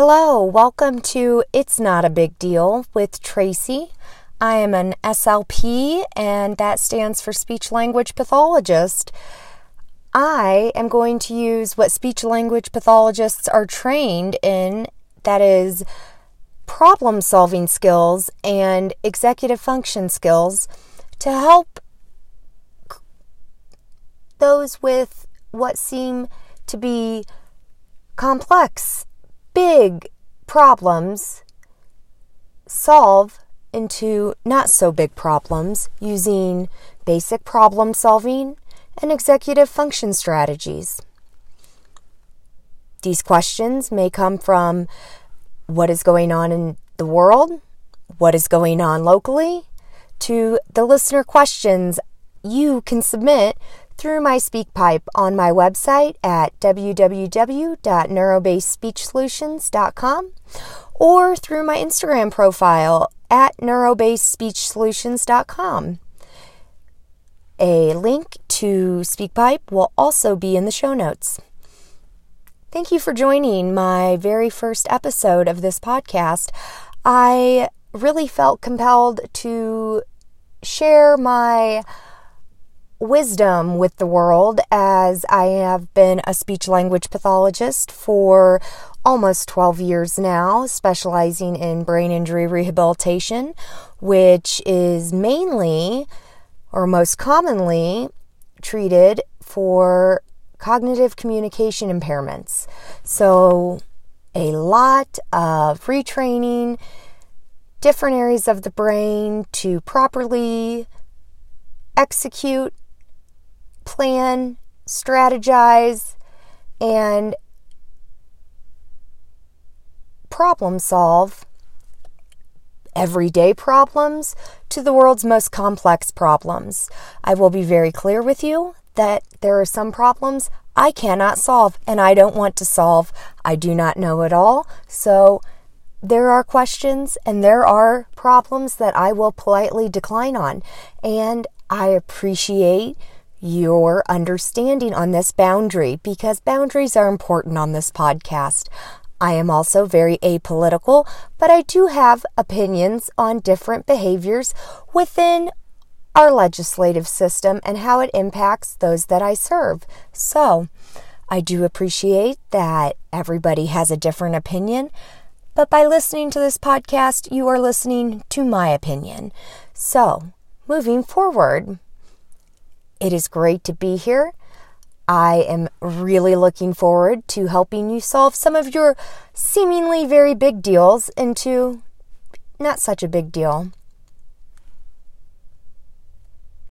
Hello, welcome to It's Not a Big Deal with Tracy. I am an SLP, and that stands for Speech Language Pathologist. I am going to use what speech language pathologists are trained in that is, problem solving skills and executive function skills to help those with what seem to be complex, big problems solve into not so big problems using basic problem solving and executive function strategies. These questions may come from what is going on in the world, what is going on locally, to the listener questions you can submit through my SpeakPipe on my website at www.neurobasedspeechsolutions.com or through my Instagram profile at neurobasedspeechsolutions.com. A link to SpeakPipe will also be in the show notes. Thank you for joining my very first episode of this podcast. I really felt compelled to share my wisdom with the world as I have been a speech language pathologist for almost 12 years now, specializing in brain injury rehabilitation, which is mainly or most commonly treated for cognitive communication impairments. So, a lot of retraining different areas of the brain to properly execute plan, strategize, and problem solve everyday problems to the world's most complex problems. I will be very clear with you that there are some problems I cannot solve and I don't want to solve. I do not know it all. So there are questions and there are problems that I will politely decline on. And I appreciate your understanding on this boundary because boundaries are important on this podcast. I am also very apolitical, but I do have opinions on different behaviors within our legislative system and how it impacts those that I serve. So, I do appreciate that everybody has a different opinion, but by listening to this podcast, you are listening to my opinion. So, moving forward, it is great to be here. I am really looking forward to helping you solve some of your seemingly very big deals into not such a big deal.